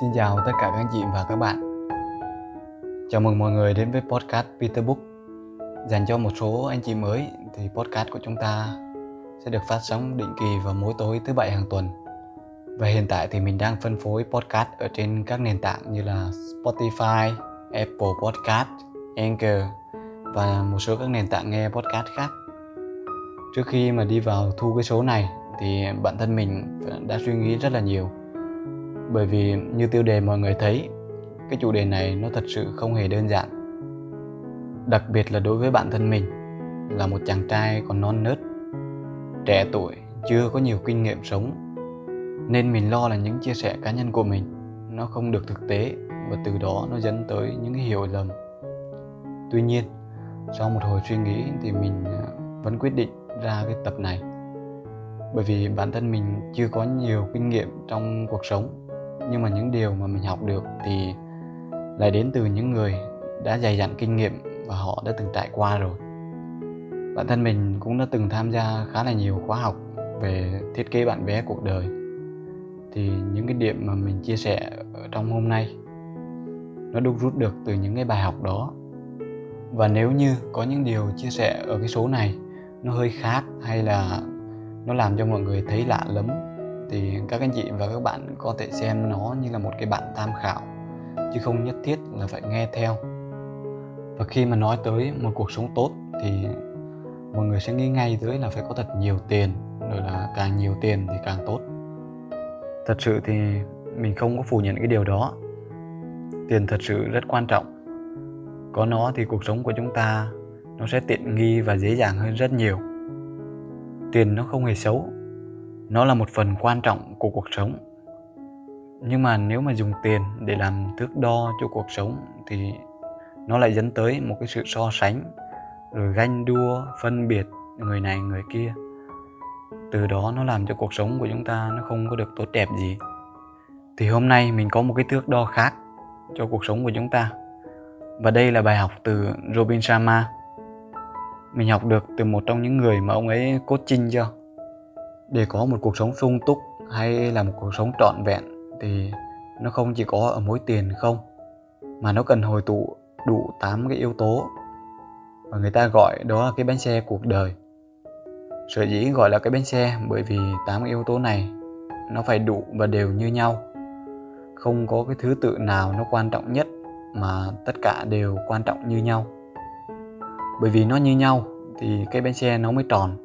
Xin chào tất cả các anh chị và các bạn. Chào mừng mọi người đến với podcast Peter Book. Dành cho một số anh chị mới thì podcast của chúng ta sẽ được phát sóng định kỳ vào mỗi tối thứ bảy hàng tuần. Và hiện tại thì mình đang phân phối podcast ở trên các nền tảng như là Spotify, Apple Podcast, Anchor và một số các nền tảng nghe podcast khác. Trước khi mà đi vào thu cái số này thì bản thân mình đã suy nghĩ rất là nhiều bởi vì như tiêu đề mọi người thấy, cái chủ đề này nó thật sự không hề đơn giản. Đặc biệt là đối với bản thân mình, là một chàng trai còn non nớt, trẻ tuổi, chưa có nhiều kinh nghiệm sống. Nên mình lo là những chia sẻ cá nhân của mình, nó không được thực tế và từ đó nó dẫn tới những hiểu lầm. Tuy nhiên, sau một hồi suy nghĩ thì mình à, vẫn quyết định ra cái tập này. Bởi vì bản thân mình chưa có nhiều kinh nghiệm trong cuộc sống nhưng mà những điều mà mình học được thì lại đến từ những người đã dày dặn kinh nghiệm và họ đã từng trải qua rồi. Bản thân mình cũng đã từng tham gia khá là nhiều khóa học về thiết kế bản vẽ cuộc đời. Thì những cái điểm mà mình chia sẻ ở trong hôm nay, nó đúc rút được từ những cái bài học đó. Và nếu như có những điều chia sẻ ở cái số này, nó hơi khác hay là nó làm cho mọi người thấy lạ lắm thì các anh chị và các bạn có thể xem nó như là một cái bản tham khảo, chứ không nhất thiết là phải nghe theo. Và khi mà nói tới một cuộc sống tốt thì mọi người sẽ nghĩ ngay tới là phải có thật nhiều tiền, rồi là càng nhiều tiền thì càng tốt. Thật sự thì mình không có phủ nhận cái điều đó. Tiền thật sự rất quan trọng. Có nó thì cuộc sống của chúng ta nó sẽ tiện nghi và dễ dàng hơn rất nhiều. Tiền nó không hề xấu nó là một phần quan trọng của cuộc sống. Nhưng mà nếu mà dùng tiền để làm thước đo cho cuộc sống thì nó lại dẫn tới một cái sự so sánh, rồi ganh đua, phân biệt người này, người kia. Từ đó nó làm cho cuộc sống của chúng ta nó không có được tốt đẹp gì. Thì hôm nay mình có một cái thước đo khác cho cuộc sống của chúng ta. Và đây là bài học từ Robin Sharma. Mình học được từ một trong những người mà ông ấy coaching cho để có một cuộc sống sung túc hay là một cuộc sống trọn vẹn thì nó không chỉ có ở mối tiền không, mà nó cần hồi tụ đủ 8 cái yếu tố và người ta gọi đó là cái bánh xe cuộc đời. Sở dĩ gọi là cái bánh xe bởi vì 8 cái yếu tố này nó phải đủ và đều như nhau. Không có cái thứ tự nào nó quan trọng nhất mà tất cả đều quan trọng như nhau. Bởi vì nó như nhau thì cái bánh xe nó mới tròn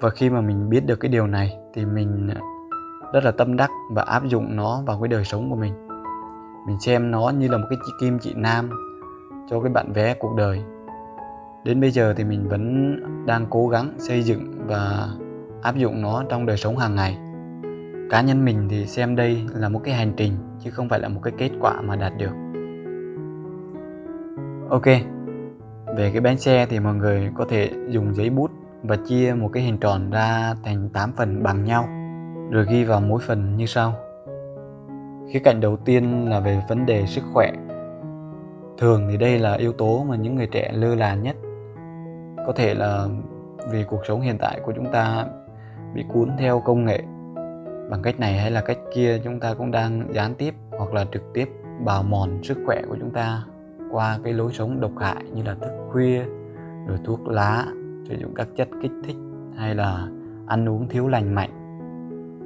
và khi mà mình biết được cái điều này thì mình rất là tâm đắc và áp dụng nó vào cái đời sống của mình. Mình xem nó như là một cái kim chỉ nam cho cái bạn vé cuộc đời. Đến bây giờ thì mình vẫn đang cố gắng xây dựng và áp dụng nó trong đời sống hàng ngày. Cá nhân mình thì xem đây là một cái hành trình chứ không phải là một cái kết quả mà đạt được. Ok, về cái bánh xe thì mọi người có thể dùng giấy bút và chia một cái hình tròn ra thành 8 phần bằng nhau, rồi ghi vào mỗi phần như sau. Khía cạnh đầu tiên là về vấn đề sức khỏe. Thường thì đây là yếu tố mà những người trẻ lơ là nhất. Có thể là vì cuộc sống hiện tại của chúng ta bị cuốn theo công nghệ bằng cách này hay là cách kia, chúng ta cũng đang gián tiếp hoặc là trực tiếp bào mòn sức khỏe của chúng ta qua cái lối sống độc hại như là thức khuya, rồi thuốc lá sử dụng các chất kích thích hay là ăn uống thiếu lành mạnh.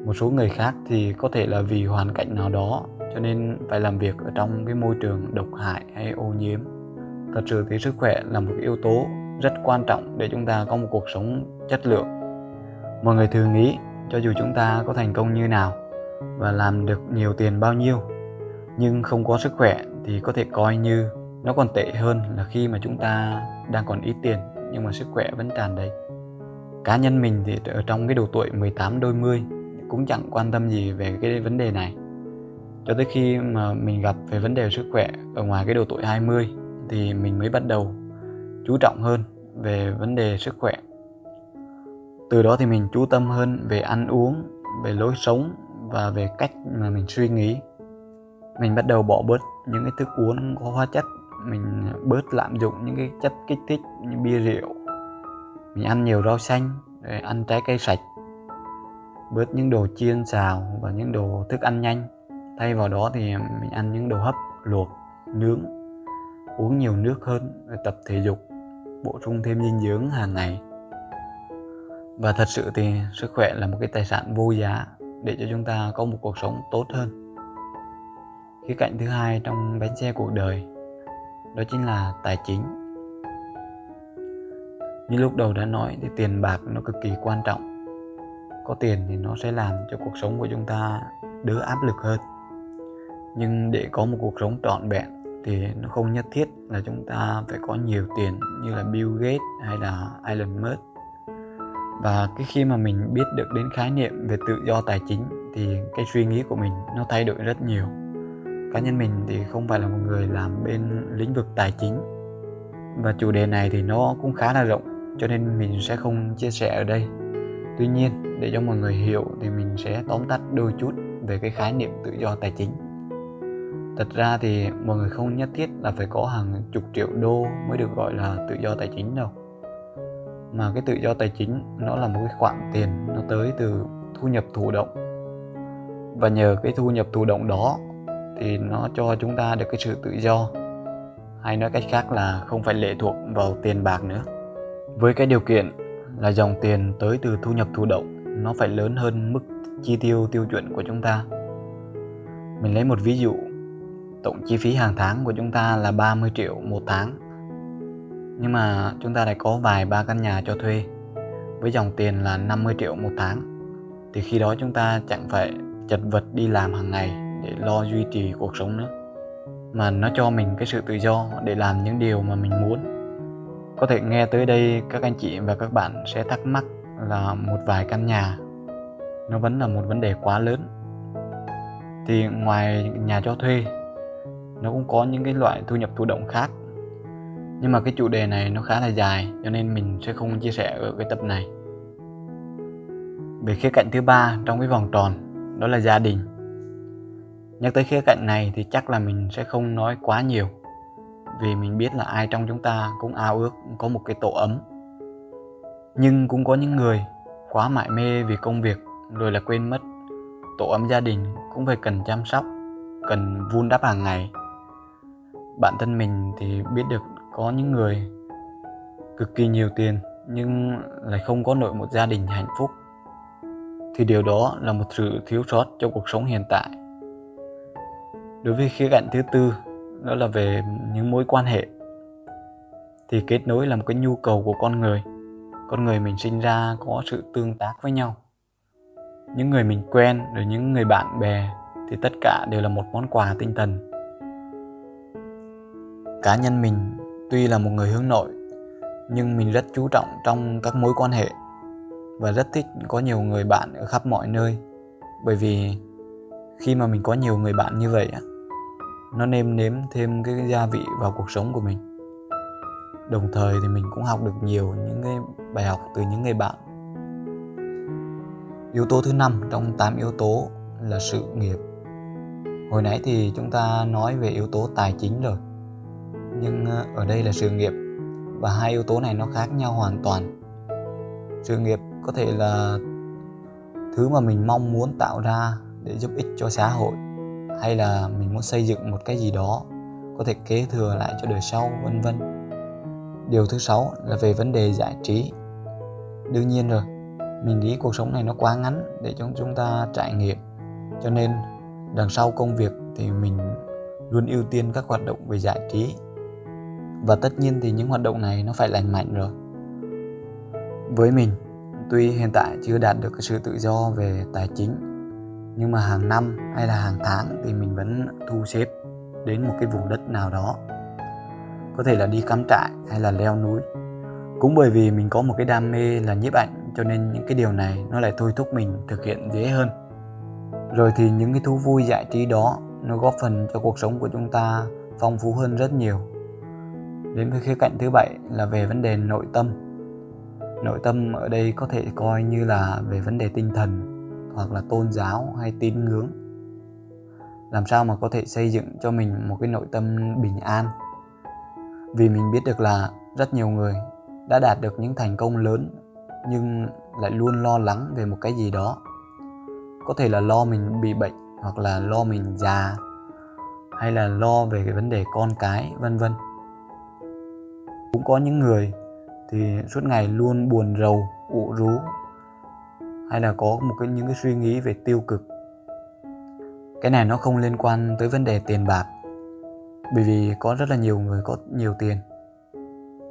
Một số người khác thì có thể là vì hoàn cảnh nào đó cho nên phải làm việc ở trong cái môi trường độc hại hay ô nhiễm. Thật sự thì sức khỏe là một yếu tố rất quan trọng để chúng ta có một cuộc sống chất lượng. Mọi người thường nghĩ, cho dù chúng ta có thành công như nào và làm được nhiều tiền bao nhiêu, nhưng không có sức khỏe thì có thể coi như nó còn tệ hơn là khi mà chúng ta đang còn ít tiền nhưng mà sức khỏe vẫn tràn đầy. Cá nhân mình thì ở trong cái độ tuổi 18 đôi mươi cũng chẳng quan tâm gì về cái vấn đề này. Cho tới khi mà mình gặp về vấn đề sức khỏe ở ngoài cái độ tuổi 20 thì mình mới bắt đầu chú trọng hơn về vấn đề sức khỏe. Từ đó thì mình chú tâm hơn về ăn uống, về lối sống và về cách mà mình suy nghĩ. Mình bắt đầu bỏ bớt những cái thức uống có hóa chất mình bớt lạm dụng những cái chất kích thích như bia rượu. Mình ăn nhiều rau xanh để ăn trái cây sạch. Bớt những đồ chiên xào và những đồ thức ăn nhanh. Thay vào đó thì mình ăn những đồ hấp, luộc, nướng. Uống nhiều nước hơn tập thể dục, bổ sung thêm dinh dưỡng hàng ngày. Và thật sự thì sức khỏe là một cái tài sản vô giá để cho chúng ta có một cuộc sống tốt hơn. Khía cạnh thứ hai trong bánh xe cuộc đời đó chính là tài chính. Như lúc đầu đã nói thì tiền bạc nó cực kỳ quan trọng. Có tiền thì nó sẽ làm cho cuộc sống của chúng ta đỡ áp lực hơn. Nhưng để có một cuộc sống trọn vẹn thì nó không nhất thiết là chúng ta phải có nhiều tiền như là Bill Gates hay là Elon Musk. Và cái khi mà mình biết được đến khái niệm về tự do tài chính thì cái suy nghĩ của mình nó thay đổi rất nhiều cá nhân mình thì không phải là một người làm bên lĩnh vực tài chính. Và chủ đề này thì nó cũng khá là rộng, cho nên mình sẽ không chia sẻ ở đây. Tuy nhiên, để cho mọi người hiểu thì mình sẽ tóm tắt đôi chút về cái khái niệm tự do tài chính. Thật ra thì mọi người không nhất thiết là phải có hàng chục triệu đô mới được gọi là tự do tài chính đâu. Mà cái tự do tài chính nó là một cái khoản tiền nó tới từ thu nhập thụ động. Và nhờ cái thu nhập thụ động đó thì nó cho chúng ta được cái sự tự do. Hay nói cách khác là không phải lệ thuộc vào tiền bạc nữa. Với cái điều kiện là dòng tiền tới từ thu nhập thụ động, nó phải lớn hơn mức chi tiêu tiêu chuẩn của chúng ta. Mình lấy một ví dụ, tổng chi phí hàng tháng của chúng ta là 30 triệu một tháng. Nhưng mà chúng ta lại có vài ba căn nhà cho thuê, với dòng tiền là 50 triệu một tháng. Thì khi đó chúng ta chẳng phải chật vật đi làm hàng ngày để lo duy trì cuộc sống nữa. Mà nó cho mình cái sự tự do để làm những điều mà mình muốn. Có thể nghe tới đây các anh chị và các bạn sẽ thắc mắc là một vài căn nhà, nó vẫn là một vấn đề quá lớn. Thì ngoài nhà cho thuê, nó cũng có những cái loại thu nhập thụ động khác. Nhưng mà cái chủ đề này nó khá là dài, cho nên mình sẽ không chia sẻ ở cái tập này. Về khía cạnh thứ ba trong cái vòng tròn, đó là gia đình nhắc tới khía cạnh này thì chắc là mình sẽ không nói quá nhiều. Vì mình biết là ai trong chúng ta cũng ao ước có một cái tổ ấm. Nhưng cũng có những người quá mải mê vì công việc rồi là quên mất. Tổ ấm gia đình cũng phải cần chăm sóc, cần vun đắp hàng ngày. Bản thân mình thì biết được có những người cực kỳ nhiều tiền nhưng lại không có nội một gia đình hạnh phúc. Thì điều đó là một sự thiếu sót cho cuộc sống hiện tại đối với khía cạnh thứ tư, đó là về những mối quan hệ. Thì kết nối là một cái nhu cầu của con người. Con người mình sinh ra có sự tương tác với nhau. Những người mình quen rồi những người bạn bè thì tất cả đều là một món quà tinh thần. Cá nhân mình tuy là một người hướng nội, nhưng mình rất chú trọng trong các mối quan hệ và rất thích có nhiều người bạn ở khắp mọi nơi. Bởi vì khi mà mình có nhiều người bạn như vậy nó nêm nếm thêm cái gia vị vào cuộc sống của mình. Đồng thời thì mình cũng học được nhiều những cái bài học từ những người bạn. Yếu tố thứ năm trong 8 yếu tố là sự nghiệp. Hồi nãy thì chúng ta nói về yếu tố tài chính rồi, nhưng ờ, ở đây là sự nghiệp và hai yếu tố này nó khác nhau hoàn toàn. Sự nghiệp có thể là thứ mà mình mong muốn tạo ra để giúp ích cho xã hội hay là mình muốn xây dựng một cái gì đó có thể kế thừa lại cho đời sau, vân vân. Điều thứ sáu là về vấn đề giải trí. Đương nhiên rồi, mình nghĩ cuộc sống này nó quá ngắn để cho chúng ta trải nghiệm. Cho nên, đằng sau công việc thì mình luôn ưu tiên các hoạt động về giải trí. Và tất nhiên thì những hoạt động này nó phải lành mạnh rồi. Với mình, tuy hiện tại chưa đạt được cái sự tự do về tài chính nhưng mà hàng năm hay là hàng tháng thì mình vẫn thu xếp đến một cái vùng đất nào đó. Có thể là đi cắm trại hay là leo núi. Cũng bởi vì mình có một cái đam mê là nhiếp ảnh, cho nên những cái điều này nó lại thôi thúc mình thực hiện dễ hơn. Rồi thì những cái thú vui giải trí đó, nó góp phần cho cuộc sống của chúng ta phong phú hơn rất nhiều. Đến với khía cạnh thứ bảy là về vấn đề nội tâm. Nội tâm ở đây có thể coi như là về vấn đề tinh thần hoặc là tôn giáo hay tín ngưỡng. Làm sao mà có thể xây dựng cho mình một cái nội tâm bình an? Vì mình biết được là rất nhiều người đã đạt được những thành công lớn nhưng lại luôn lo lắng về một cái gì đó. Có thể là lo mình bị bệnh hoặc là lo mình già hay là lo về cái vấn đề con cái, vân vân. Cũng có những người thì suốt ngày luôn buồn rầu, ủ rú hay là có một cái, những cái suy nghĩ về tiêu cực? Cái này nó không liên quan tới vấn đề tiền bạc, bởi vì có rất là nhiều người có nhiều tiền,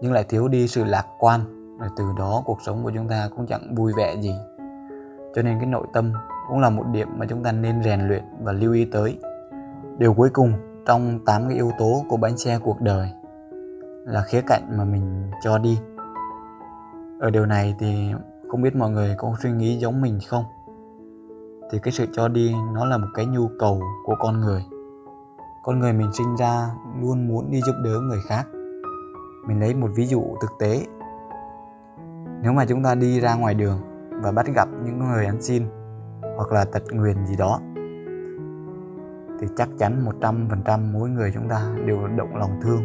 nhưng lại thiếu đi sự lạc quan, rồi từ đó cuộc sống của chúng ta cũng chẳng vui vẻ gì. Cho nên cái nội tâm cũng là một điểm mà chúng ta nên rèn luyện và lưu ý tới. Điều cuối cùng trong 8 cái yếu tố của bánh xe cuộc đời là khía cạnh mà mình cho đi. Ở điều này thì không biết mọi người có suy nghĩ giống mình không? Thì cái sự cho đi nó là một cái nhu cầu của con người. Con người mình sinh ra luôn muốn đi giúp đỡ người khác. Mình lấy một ví dụ thực tế. Nếu mà chúng ta đi ra ngoài đường và bắt gặp những người ăn xin hoặc là tật nguyền gì đó, thì chắc chắn 100% mỗi người chúng ta đều động lòng thương.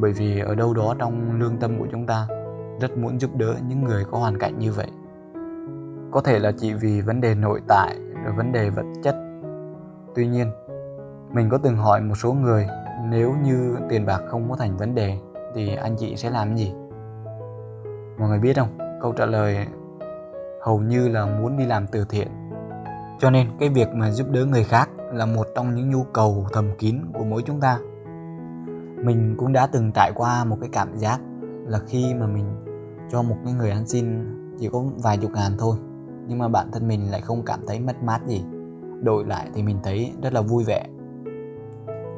Bởi vì ở đâu đó trong lương tâm của chúng ta rất muốn giúp đỡ những người có hoàn cảnh như vậy. Có thể là chỉ vì vấn đề nội tại rồi vấn đề vật chất. Tuy nhiên, mình có từng hỏi một số người, nếu như tiền bạc không có thành vấn đề, thì anh chị sẽ làm gì? Mọi người biết không? Câu trả lời hầu như là muốn đi làm từ thiện. Cho nên cái việc mà giúp đỡ người khác là một trong những nhu cầu thầm kín của mỗi chúng ta. Mình cũng đã từng trải qua một cái cảm giác là khi mà mình cho một cái người ăn xin chỉ có vài chục ngàn thôi. Nhưng mà bản thân mình lại không cảm thấy mất mát gì. Đổi lại thì mình thấy rất là vui vẻ.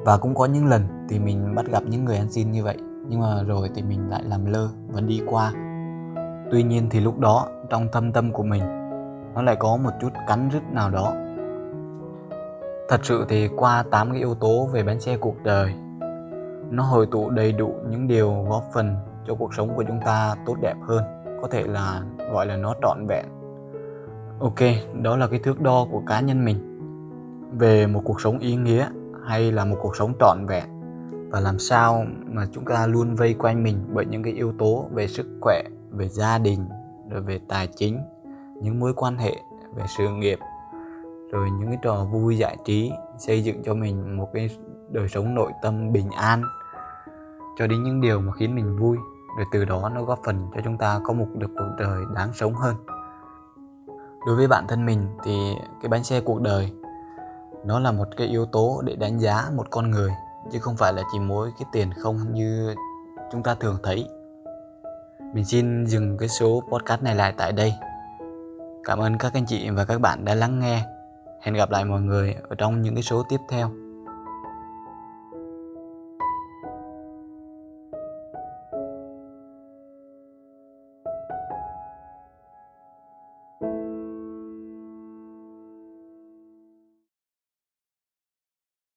Và cũng có những lần thì mình bắt gặp những người ăn xin như vậy, nhưng mà rồi thì mình lại làm lơ và đi qua. Tuy nhiên thì lúc đó, trong thâm tâm của mình, nó lại có một chút cắn rứt nào đó. Thật sự thì qua 8 cái yếu tố về bánh xe cuộc đời, nó hội tụ đầy đủ những điều góp phần cho cuộc sống của chúng ta tốt đẹp hơn, có thể là, gọi là nó trọn vẹn. Ok, đó là cái thước đo của cá nhân mình về một cuộc sống ý nghĩa hay là một cuộc sống trọn vẹn. Và làm sao mà chúng ta luôn vây quanh mình bởi những cái yếu tố về sức khỏe, về gia đình, rồi về tài chính, những mối quan hệ, về sự nghiệp, rồi những cái trò vui giải trí, xây dựng cho mình một cái đời sống nội tâm bình an. Cho đến những điều mà khiến mình vui để từ đó nó góp phần cho chúng ta có một được cuộc đời đáng sống hơn. Đối với bản thân mình thì cái bánh xe cuộc đời, nó là một cái yếu tố để đánh giá một con người, chứ không phải là chỉ mỗi cái tiền không như chúng ta thường thấy. Mình xin dừng cái số podcast này lại tại đây. Cảm ơn các anh chị và các bạn đã lắng nghe. Hẹn gặp lại mọi người ở trong những cái số tiếp theo.